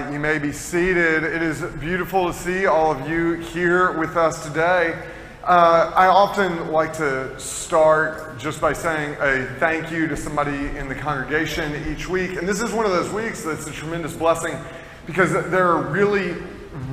right, you may be seated. It is beautiful to see all of you here with us today. Uh, I often like to start just by saying a thank you to somebody in the congregation each week. And this is one of those weeks that's a tremendous blessing because there are really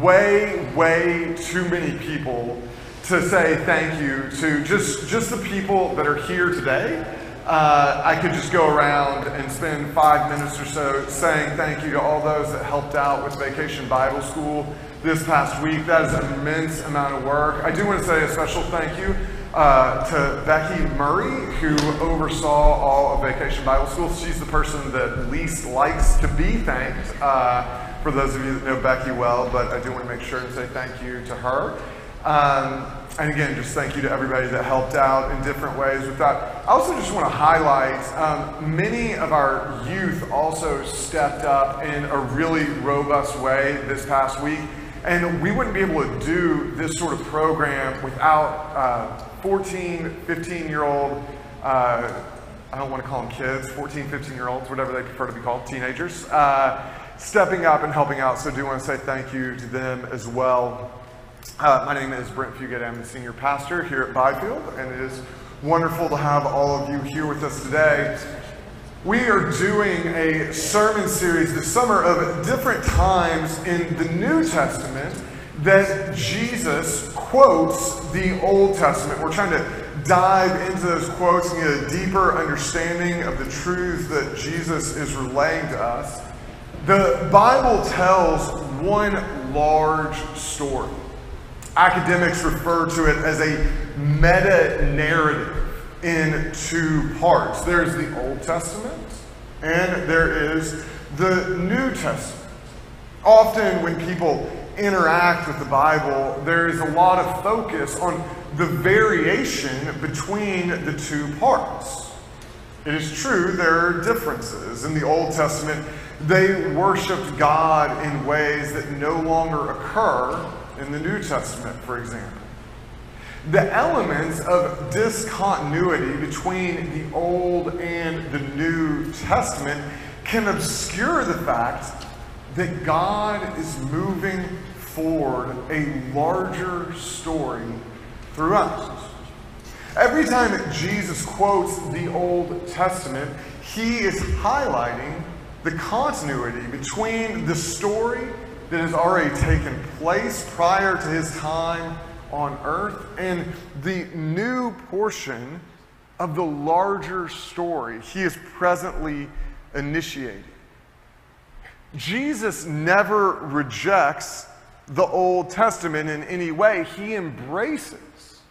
way, way too many people to say thank you to just, just the people that are here today uh, I could just go around and spend five minutes or so saying thank you to all those that helped out with Vacation Bible School this past week. That is an immense amount of work. I do want to say a special thank you uh, to Becky Murray, who oversaw all of Vacation Bible School. She's the person that least likes to be thanked, uh, for those of you that know Becky well, but I do want to make sure and say thank you to her. Um, and again, just thank you to everybody that helped out in different ways with that. I also just want to highlight um, many of our youth also stepped up in a really robust way this past week. And we wouldn't be able to do this sort of program without uh, 14, 15 year old, uh, I don't want to call them kids, 14, 15 year olds, whatever they prefer to be called, teenagers, uh, stepping up and helping out. So I do want to say thank you to them as well. Uh, my name is Brent Fugate. I'm the senior pastor here at Byfield, and it is wonderful to have all of you here with us today. We are doing a sermon series this summer of different times in the New Testament that Jesus quotes the Old Testament. We're trying to dive into those quotes and get a deeper understanding of the truths that Jesus is relaying to us. The Bible tells one large story. Academics refer to it as a meta narrative in two parts there's the Old Testament, and there is the New Testament. Often, when people interact with the Bible, there is a lot of focus on the variation between the two parts. It is true, there are differences. In the Old Testament, they worshiped God in ways that no longer occur in the New Testament, for example. The elements of discontinuity between the Old and the New Testament can obscure the fact that God is moving forward a larger story through us. Every time Jesus quotes the Old Testament, he is highlighting the continuity between the story that has already taken place prior to his time on earth and the new portion of the larger story he is presently initiating. Jesus never rejects the Old Testament in any way, he embraces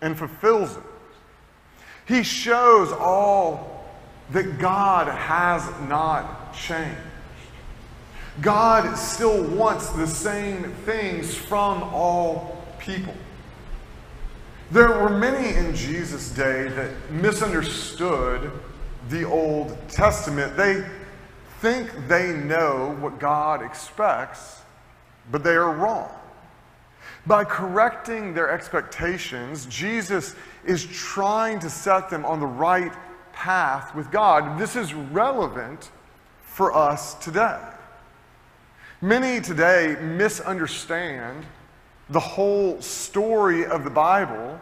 and fulfills it. He shows all that God has not changed. God still wants the same things from all people. There were many in Jesus' day that misunderstood the Old Testament. They think they know what God expects, but they are wrong. By correcting their expectations, Jesus is trying to set them on the right path with God. This is relevant for us today. Many today misunderstand the whole story of the Bible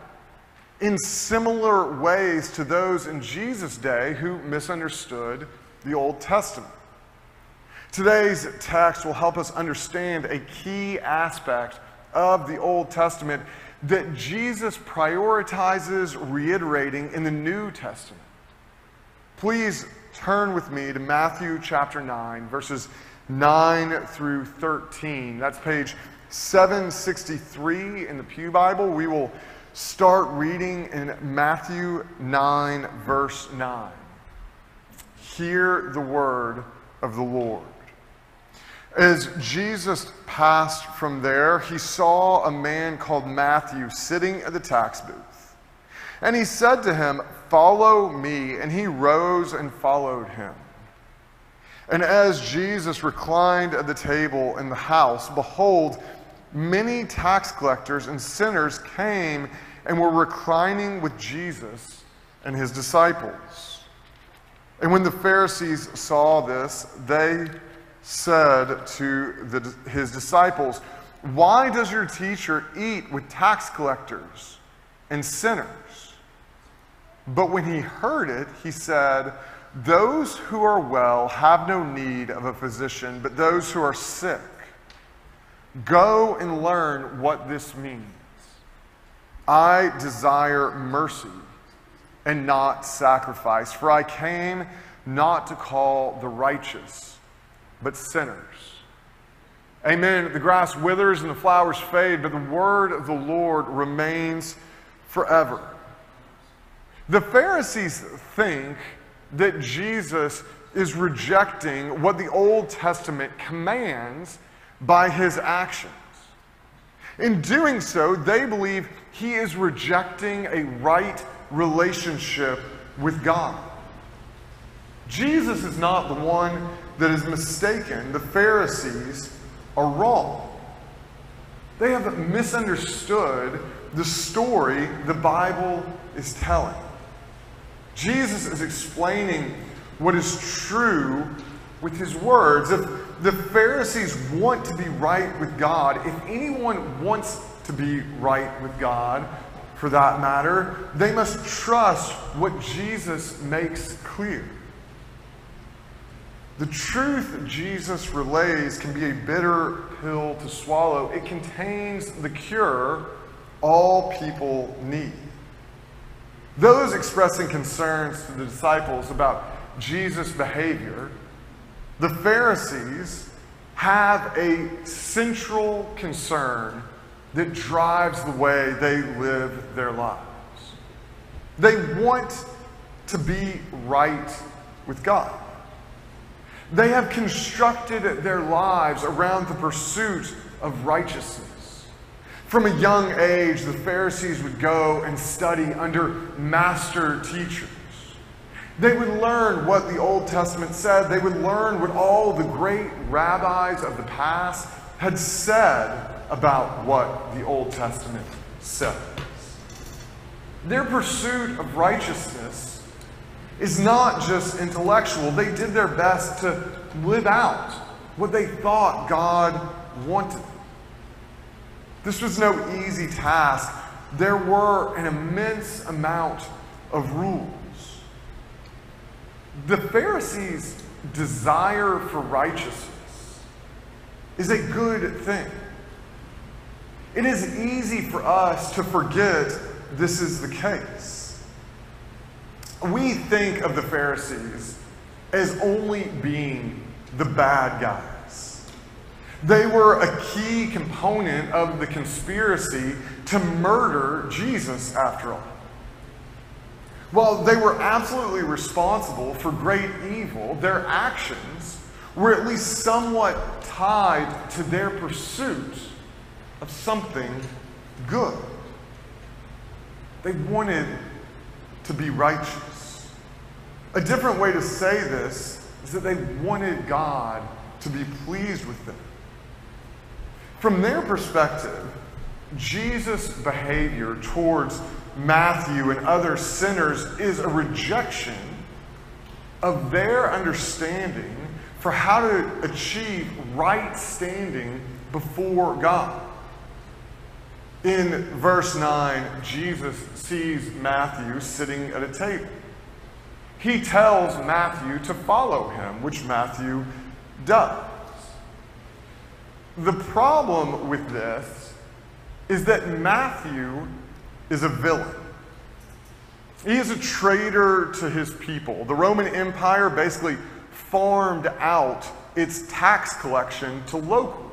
in similar ways to those in Jesus' day who misunderstood the Old Testament. Today's text will help us understand a key aspect of the Old Testament that Jesus prioritizes reiterating in the New Testament. Please turn with me to Matthew chapter 9, verses 9 through 13. That's page 763 in the Pew Bible. We will start reading in Matthew 9, verse 9. Hear the word of the Lord. As Jesus passed from there, he saw a man called Matthew sitting at the tax booth. And he said to him, Follow me. And he rose and followed him. And as Jesus reclined at the table in the house, behold, many tax collectors and sinners came and were reclining with Jesus and his disciples. And when the Pharisees saw this, they said to the, his disciples, Why does your teacher eat with tax collectors and sinners? But when he heard it, he said, Those who are well have no need of a physician, but those who are sick. Go and learn what this means. I desire mercy and not sacrifice, for I came not to call the righteous, but sinners. Amen. The grass withers and the flowers fade, but the word of the Lord remains forever. The Pharisees think that Jesus is rejecting what the Old Testament commands by his actions. In doing so, they believe he is rejecting a right relationship with God. Jesus is not the one that is mistaken. The Pharisees are wrong. They have misunderstood the story the Bible is telling. Jesus is explaining what is true with his words. If the Pharisees want to be right with God, if anyone wants to be right with God, for that matter, they must trust what Jesus makes clear. The truth Jesus relays can be a bitter pill to swallow. It contains the cure all people need. Those expressing concerns to the disciples about Jesus' behavior, the Pharisees have a central concern that drives the way they live their lives. They want to be right with God. They have constructed their lives around the pursuit of righteousness. From a young age, the Pharisees would go and study under master teachers. They would learn what the Old Testament said. They would learn what all the great rabbis of the past had said about what the Old Testament says. Their pursuit of righteousness is not just intellectual. They did their best to live out what they thought God wanted. This was no easy task. There were an immense amount of rules. The Pharisees' desire for righteousness is a good thing. It is easy for us to forget this is the case. We think of the Pharisees as only being the bad guys. They were a key component of the conspiracy to murder Jesus, after all. While they were absolutely responsible for great evil, their actions were at least somewhat tied to their pursuit of something good. They wanted to be righteous. A different way to say this is that they wanted God to be pleased with them. From their perspective, Jesus' behavior towards Matthew and other sinners is a rejection of their understanding for how to achieve right standing before God. In verse 9, Jesus sees Matthew sitting at a table. He tells Matthew to follow him, which Matthew does. The problem with this is that Matthew is a villain. He is a traitor to his people. The Roman Empire basically farmed out its tax collection to locals.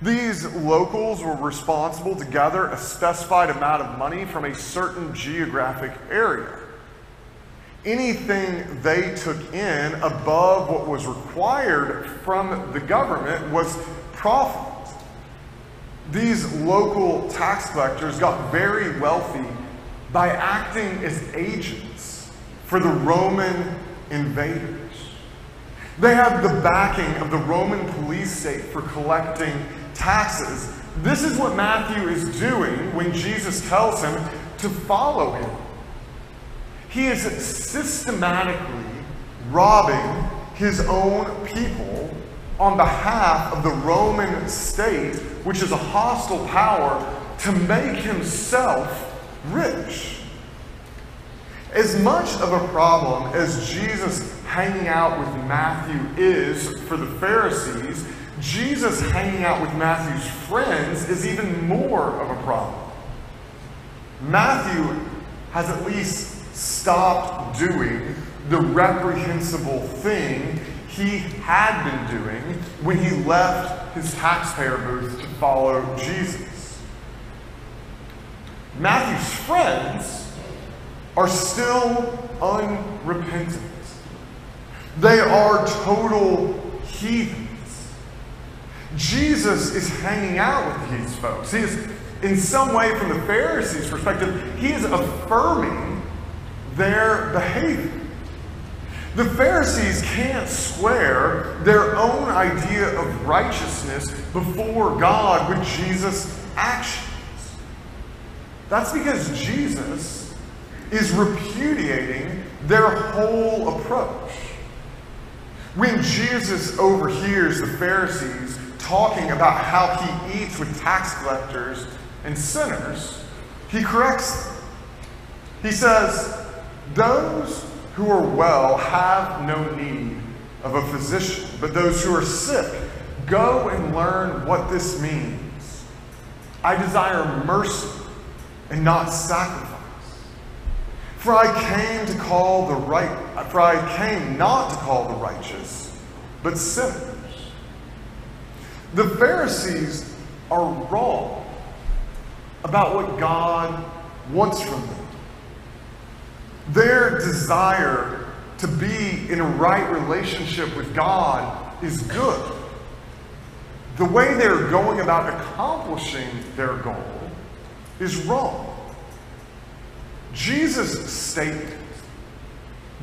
These locals were responsible to gather a specified amount of money from a certain geographic area. Anything they took in above what was required from the government was These local tax collectors got very wealthy by acting as agents for the Roman invaders. They had the backing of the Roman police state for collecting taxes. This is what Matthew is doing when Jesus tells him to follow him. He is systematically robbing his own people on behalf of the Roman state, which is a hostile power, to make himself rich. As much of a problem as Jesus hanging out with Matthew is for the Pharisees, Jesus hanging out with Matthew's friends is even more of a problem. Matthew has at least stopped doing the reprehensible thing he had been doing when he left his taxpayer booth to follow Jesus. Matthew's friends are still unrepentant. They are total heathens. Jesus is hanging out with these folks. He is, in some way, from the Pharisees' perspective, he is affirming their behavior. The Pharisees can't square their own idea of righteousness before God with Jesus' actions. That's because Jesus is repudiating their whole approach. When Jesus overhears the Pharisees talking about how he eats with tax collectors and sinners, he corrects them. He says, Those who are well have no need of a physician, but those who are sick, go and learn what this means. I desire mercy and not sacrifice. For I came to call the right, for I came not to call the righteous, but sinners. The Pharisees are wrong about what God wants from them. Their desire to be in a right relationship with God is good. The way they're going about accomplishing their goal is wrong. Jesus stated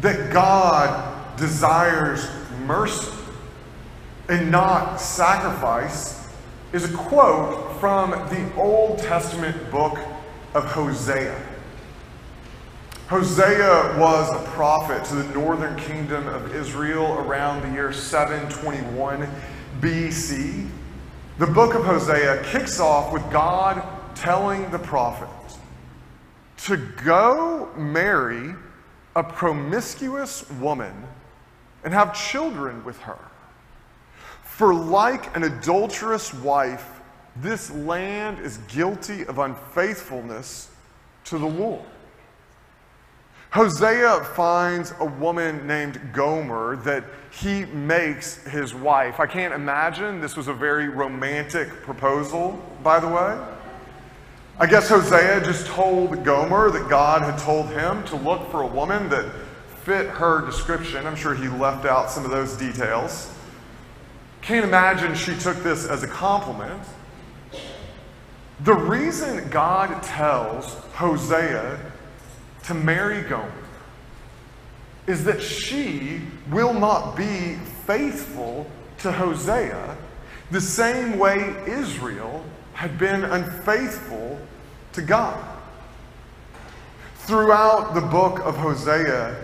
that God desires mercy and not sacrifice is a quote from the Old Testament book of Hosea. Hosea was a prophet to the northern kingdom of Israel around the year 721 BC. The book of Hosea kicks off with God telling the prophet to go marry a promiscuous woman and have children with her. For like an adulterous wife, this land is guilty of unfaithfulness to the Lord. Hosea finds a woman named Gomer that he makes his wife. I can't imagine this was a very romantic proposal, by the way. I guess Hosea just told Gomer that God had told him to look for a woman that fit her description. I'm sure he left out some of those details. Can't imagine she took this as a compliment. The reason God tells Hosea to marry Gomer is that she will not be faithful to Hosea the same way Israel had been unfaithful to God. Throughout the book of Hosea,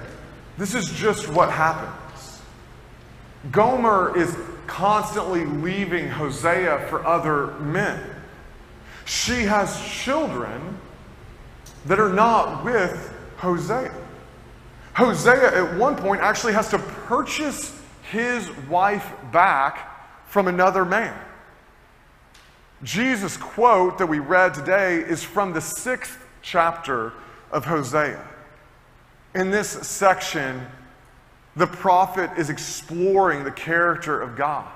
this is just what happens. Gomer is constantly leaving Hosea for other men. She has children that are not with Hosea. Hosea, at one point, actually has to purchase his wife back from another man. Jesus' quote that we read today is from the sixth chapter of Hosea. In this section, the prophet is exploring the character of God.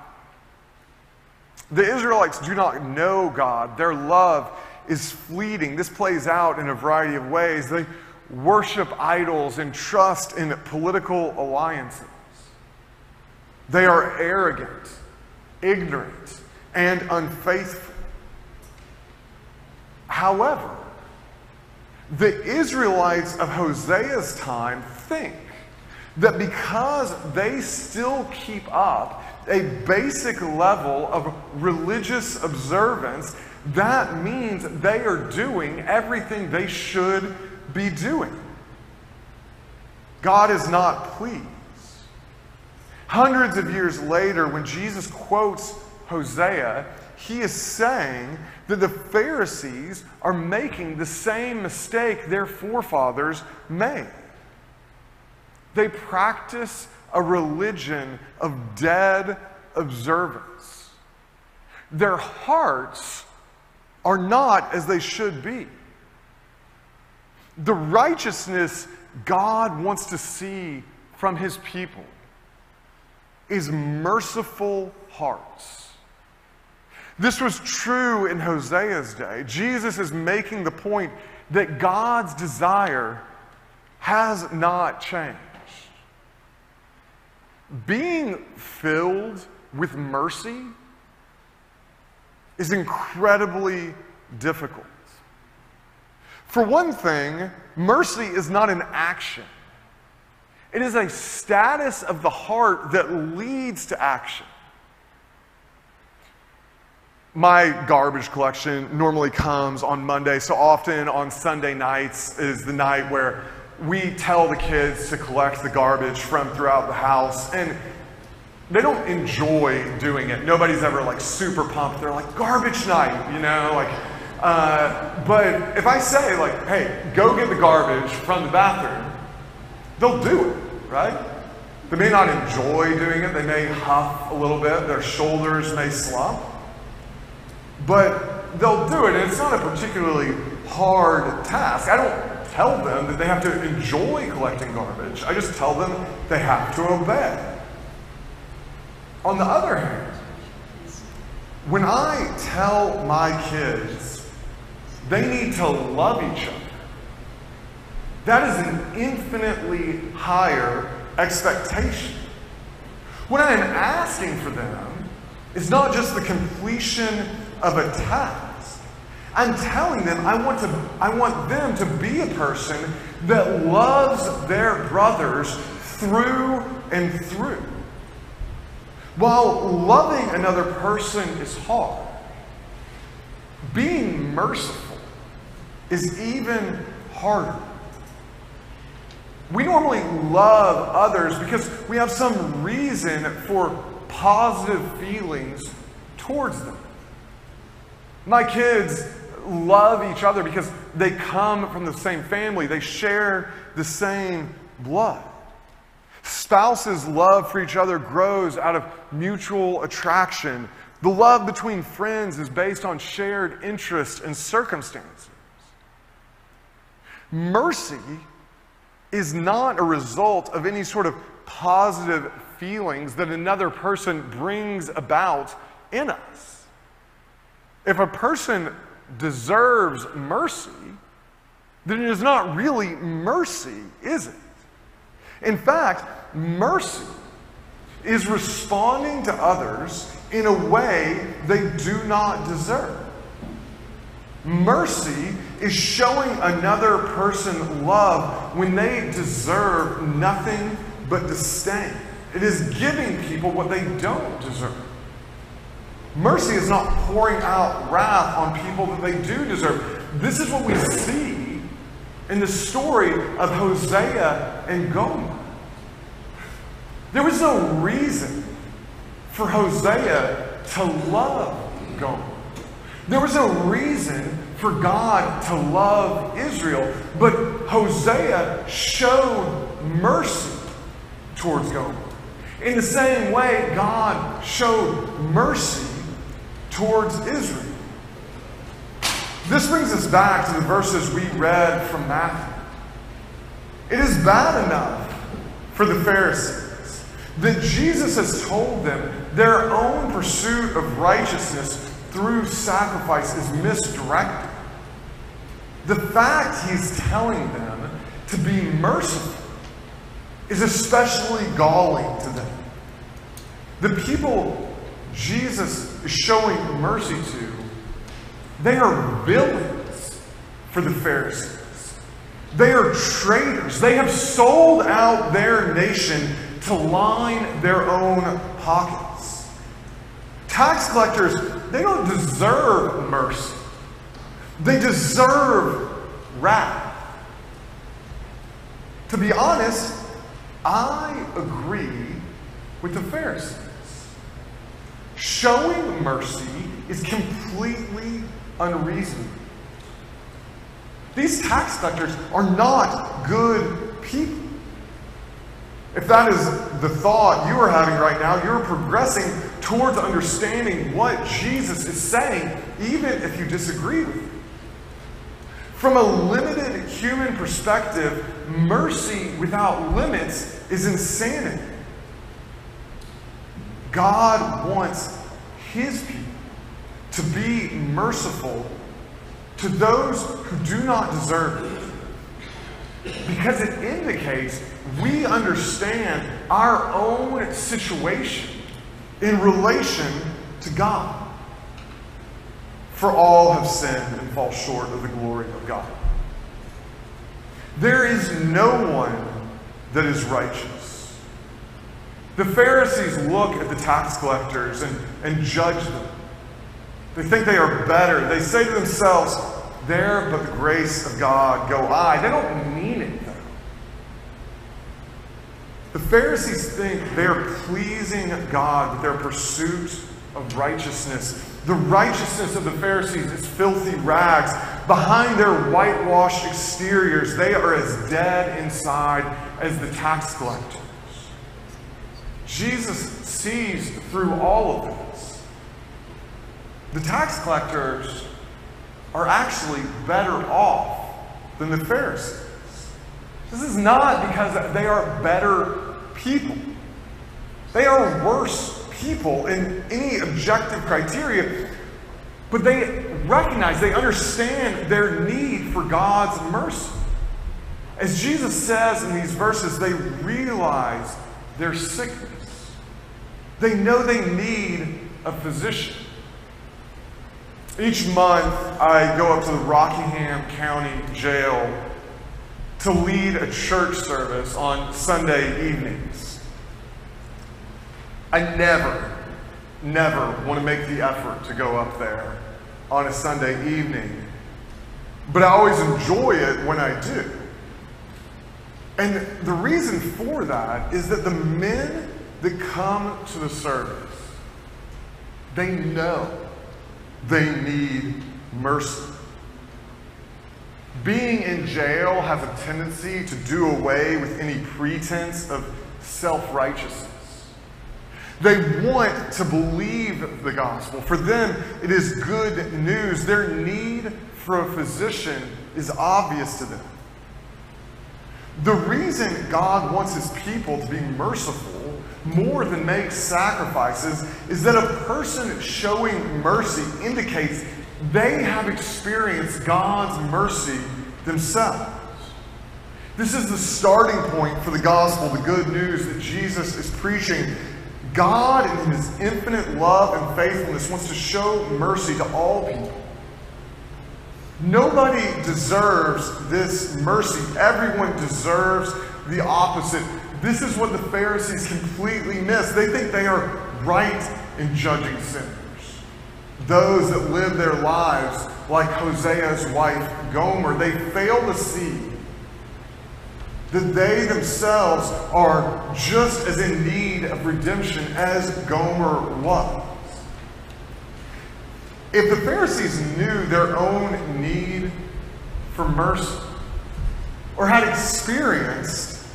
The Israelites do not know God. Their love is fleeting. This plays out in a variety of ways. They worship idols and trust in political alliances. They are arrogant, ignorant, and unfaithful. However, the Israelites of Hosea's time think that because they still keep up a basic level of religious observance, that means they are doing everything they should be doing. God is not pleased. Hundreds of years later, when Jesus quotes Hosea, he is saying that the Pharisees are making the same mistake their forefathers made. They practice a religion of dead observance. Their hearts are not as they should be. The righteousness God wants to see from his people is merciful hearts. This was true in Hosea's day. Jesus is making the point that God's desire has not changed. Being filled with mercy is incredibly difficult. For one thing, mercy is not an action. It is a status of the heart that leads to action. My garbage collection normally comes on Monday, so often on Sunday nights is the night where we tell the kids to collect the garbage from throughout the house. And they don't enjoy doing it. Nobody's ever like super pumped. They're like, garbage night, you know, like, uh, but if I say like, hey, go get the garbage from the bathroom, they'll do it, right? They may not enjoy doing it. They may huff a little bit. Their shoulders may slump. But they'll do it, and it's not a particularly hard task. I don't tell them that they have to enjoy collecting garbage. I just tell them they have to obey. On the other hand, when I tell my kids they need to love each other, that is an infinitely higher expectation. What I am asking for them is not just the completion of a task. I'm telling them I want, to, I want them to be a person that loves their brothers through and through. While loving another person is hard, being merciful is even harder. We normally love others because we have some reason for positive feelings towards them. My kids love each other because they come from the same family, they share the same blood. Spouses' love for each other grows out of mutual attraction. The love between friends is based on shared interest and circumstances. Mercy is not a result of any sort of positive feelings that another person brings about in us. If a person deserves mercy, then it is not really mercy, is it? In fact, mercy is responding to others in a way they do not deserve. Mercy is showing another person love when they deserve nothing but disdain. It is giving people what they don't deserve. Mercy is not pouring out wrath on people that they do deserve. This is what we see in the story of Hosea and Gomer. There was no reason for Hosea to love Gomer. There was no reason for God to love Israel, but Hosea showed mercy towards Gomer. In the same way, God showed mercy towards Israel. This brings us back to the verses we read from Matthew. It is bad enough for the Pharisees that Jesus has told them their own pursuit of righteousness through sacrifice is misdirected. The fact he's telling them to be merciful is especially galling to them. The people Jesus is showing mercy to they are villains for the Pharisees. They are traitors. They have sold out their nation to line their own pockets. Tax collectors, they don't deserve mercy, they deserve wrath. To be honest, I agree with the Pharisees. Showing mercy is completely unreasonable. These tax collectors are not good people. If that is the thought you are having right now, you're progressing towards understanding what Jesus is saying, even if you disagree with it. From a limited human perspective, mercy without limits is insanity. God wants his people to be merciful to those who do not deserve it. Because it indicates we understand our own situation in relation to God. For all have sinned and fall short of the glory of God. There is no one that is righteous. The Pharisees look at the tax collectors and, and judge them. They think they are better. They say to themselves, There but the grace of God go I. They don't mean. The Pharisees think they are pleasing God with their pursuit of righteousness the righteousness of the Pharisees is filthy rags. Behind their whitewashed exteriors, they are as dead inside as the tax collectors. Jesus sees through all of this. The tax collectors are actually better off than the Pharisees. This is not because they are better people. They are worse people in any objective criteria, but they recognize, they understand their need for God's mercy. As Jesus says in these verses, they realize their sickness. They know they need a physician. Each month, I go up to the Rockingham County Jail to lead a church service on Sunday evenings. I never, never want to make the effort to go up there on a Sunday evening. But I always enjoy it when I do. And the reason for that is that the men that come to the service, they know they need mercy. Being in jail has a tendency to do away with any pretense of self righteousness. They want to believe the gospel. For them, it is good news. Their need for a physician is obvious to them. The reason God wants his people to be merciful more than make sacrifices is that a person showing mercy indicates they have experienced God's mercy themselves. This is the starting point for the gospel, the good news that Jesus is preaching God, in His infinite love and faithfulness, wants to show mercy to all people. Nobody deserves this mercy. Everyone deserves the opposite. This is what the Pharisees completely miss. They think they are right in judging sinners. Those that live their lives like Hosea's wife Gomer, they fail to see that they themselves are just as in need of redemption as Gomer was. If the Pharisees knew their own need for mercy, or had experienced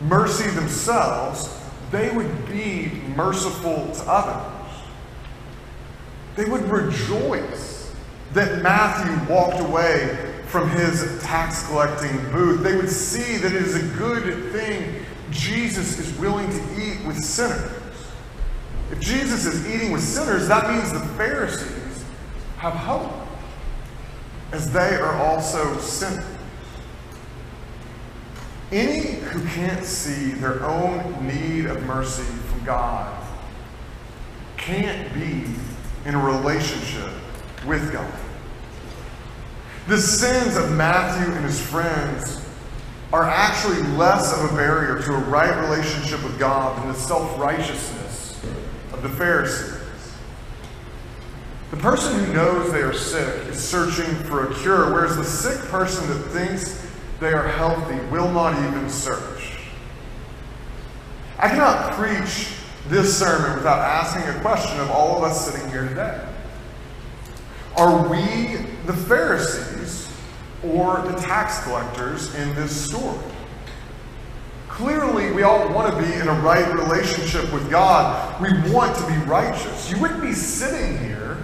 mercy themselves, they would be merciful to others. They would rejoice that Matthew walked away from his tax collecting booth. They would see that it is a good thing Jesus is willing to eat with sinners. If Jesus is eating with sinners, that means the Pharisees have hope, as they are also sinners. Any who can't see their own need of mercy from God can't be in a relationship with God. The sins of Matthew and his friends are actually less of a barrier to a right relationship with God than the self righteousness of the Pharisees. The person who knows they are sick is searching for a cure, whereas the sick person that thinks they are healthy will not even search. I cannot preach this sermon without asking a question of all of us sitting here today. Are we the Pharisees or the tax collectors in this story? Clearly, we all want to be in a right relationship with God. We want to be righteous. You wouldn't be sitting here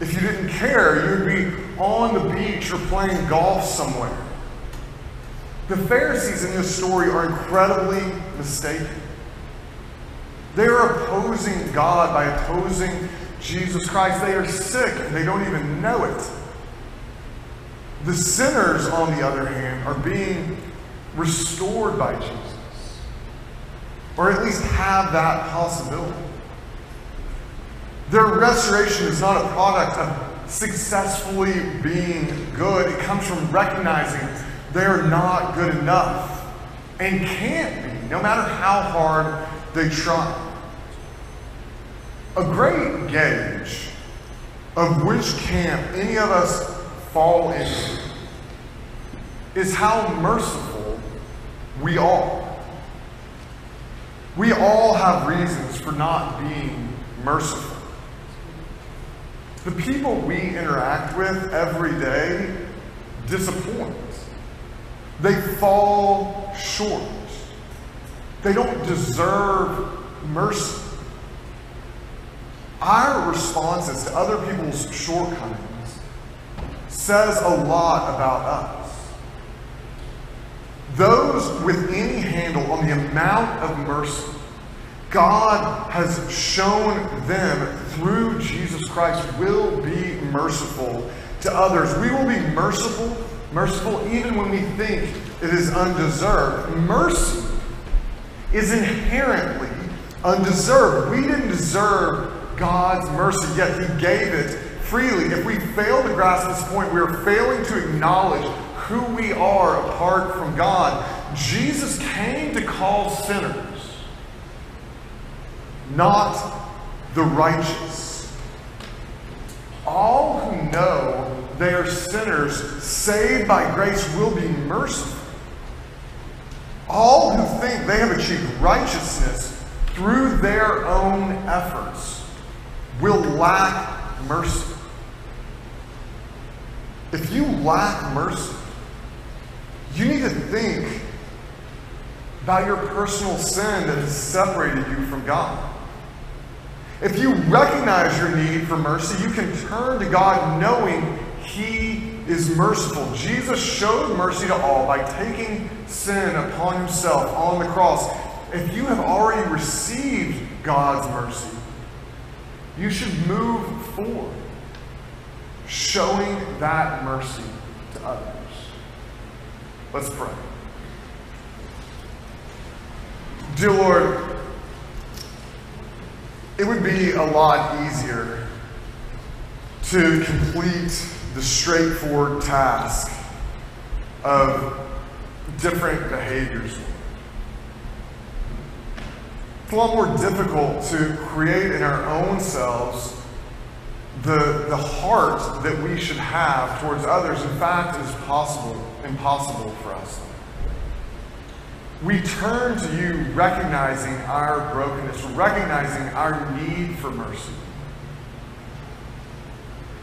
if you didn't care. You would be on the beach or playing golf somewhere. The Pharisees in this story are incredibly mistaken. They are opposing God by opposing Jesus Christ. They are sick and they don't even know it. The sinners, on the other hand, are being restored by Jesus, or at least have that possibility. Their restoration is not a product of successfully being good, it comes from recognizing they're not good enough and can't be, no matter how hard they try. A great gauge of which camp any of us fall into is how merciful we are. We all have reasons for not being merciful. The people we interact with every day disappoint. They fall short. They don't deserve mercy. Our responses to other people's shortcomings says a lot about us. Those with any handle on the amount of mercy God has shown them through Jesus Christ will be merciful to others. We will be merciful, merciful even when we think it is undeserved. Mercy is inherently undeserved. We didn't deserve God's mercy, yet He gave it freely. If we fail to grasp this point, we are failing to acknowledge who we are apart from God. Jesus came to call sinners, not the righteous. All who know they are sinners, saved by grace, will be merciful. All who think they have achieved righteousness through their own efforts will lack mercy. If you lack mercy, you need to think about your personal sin that has separated you from God. If you recognize your need for mercy, you can turn to God knowing He is merciful. Jesus showed mercy to all by taking sin upon Himself on the cross. If you have already received God's mercy, you should move forward, showing that mercy to others. Let's pray. Dear Lord, it would be a lot easier to complete the straightforward task of different behaviors lot more difficult to create in our own selves the, the heart that we should have towards others. In fact, it is possible, impossible for us. We turn to you recognizing our brokenness, recognizing our need for mercy.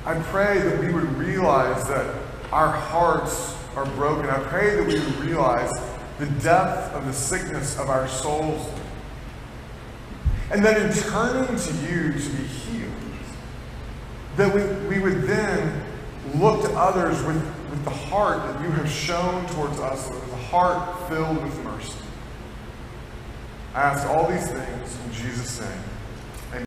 I pray that we would realize that our hearts are broken. I pray that we would realize the depth of the sickness of our souls and that in turning to you to be healed, that we, we would then look to others with, with the heart that you have shown towards us, with a heart filled with mercy. I ask all these things in Jesus' name.